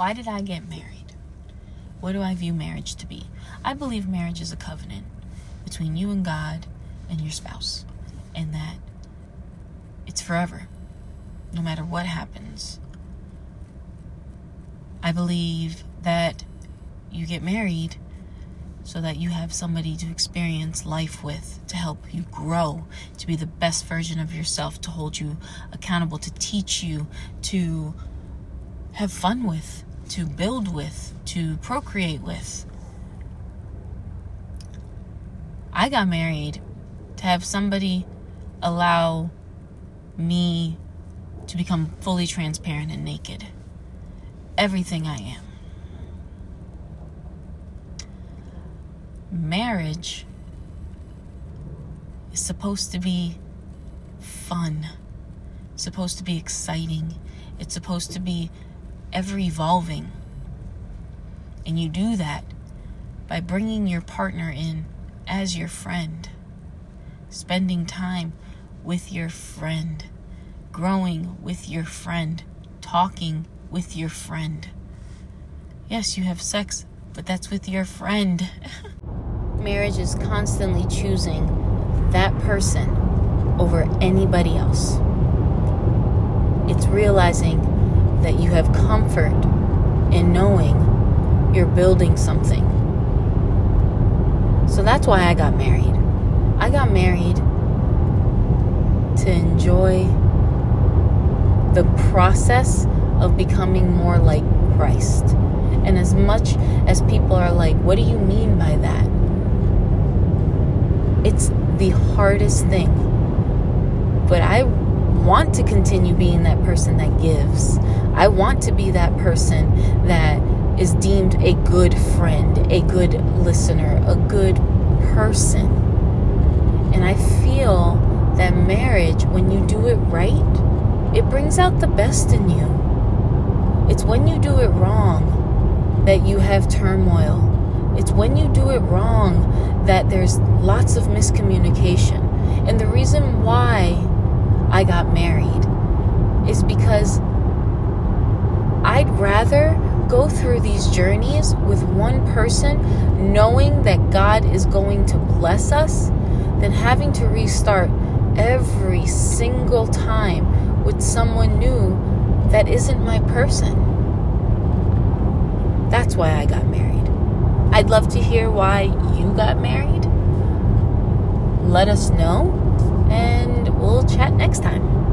Why did I get married? What do I view marriage to be? I believe marriage is a covenant between you and God and your spouse, and that it's forever, no matter what happens. I believe that you get married so that you have somebody to experience life with, to help you grow, to be the best version of yourself, to hold you accountable, to teach you, to have fun with, to build with, to procreate with. I got married to have somebody allow me to become fully transparent and naked. Everything I am. Marriage is supposed to be fun, supposed to be exciting, it's supposed to be ever evolving. And you do that by bringing your partner in as your friend, spending time with your friend, growing with your friend, talking with your friend. Yes, you have sex, but that's with your friend. Marriage is constantly choosing that person over anybody else. It's realizing that you have comfort in knowing you're building something. So that's why I got married. I got married to enjoy the process of becoming more like Christ. And as much as people are like, what do you mean by that? It's the hardest thing. But I want to continue being that person that gives. I want to be that person that is deemed a good friend, a good listener, a good person. And I feel that marriage, when you do it right, it brings out the best in you. It's when you do it wrong that you have turmoil. It's when you do it wrong that there's lots of miscommunication. And the reason why I got married is because I'd rather go through these journeys with one person knowing that God is going to bless us than having to restart every single time with someone new that isn't my person. That's why I got married. I'd love to hear why you got married. Let us know, and we'll chat next time.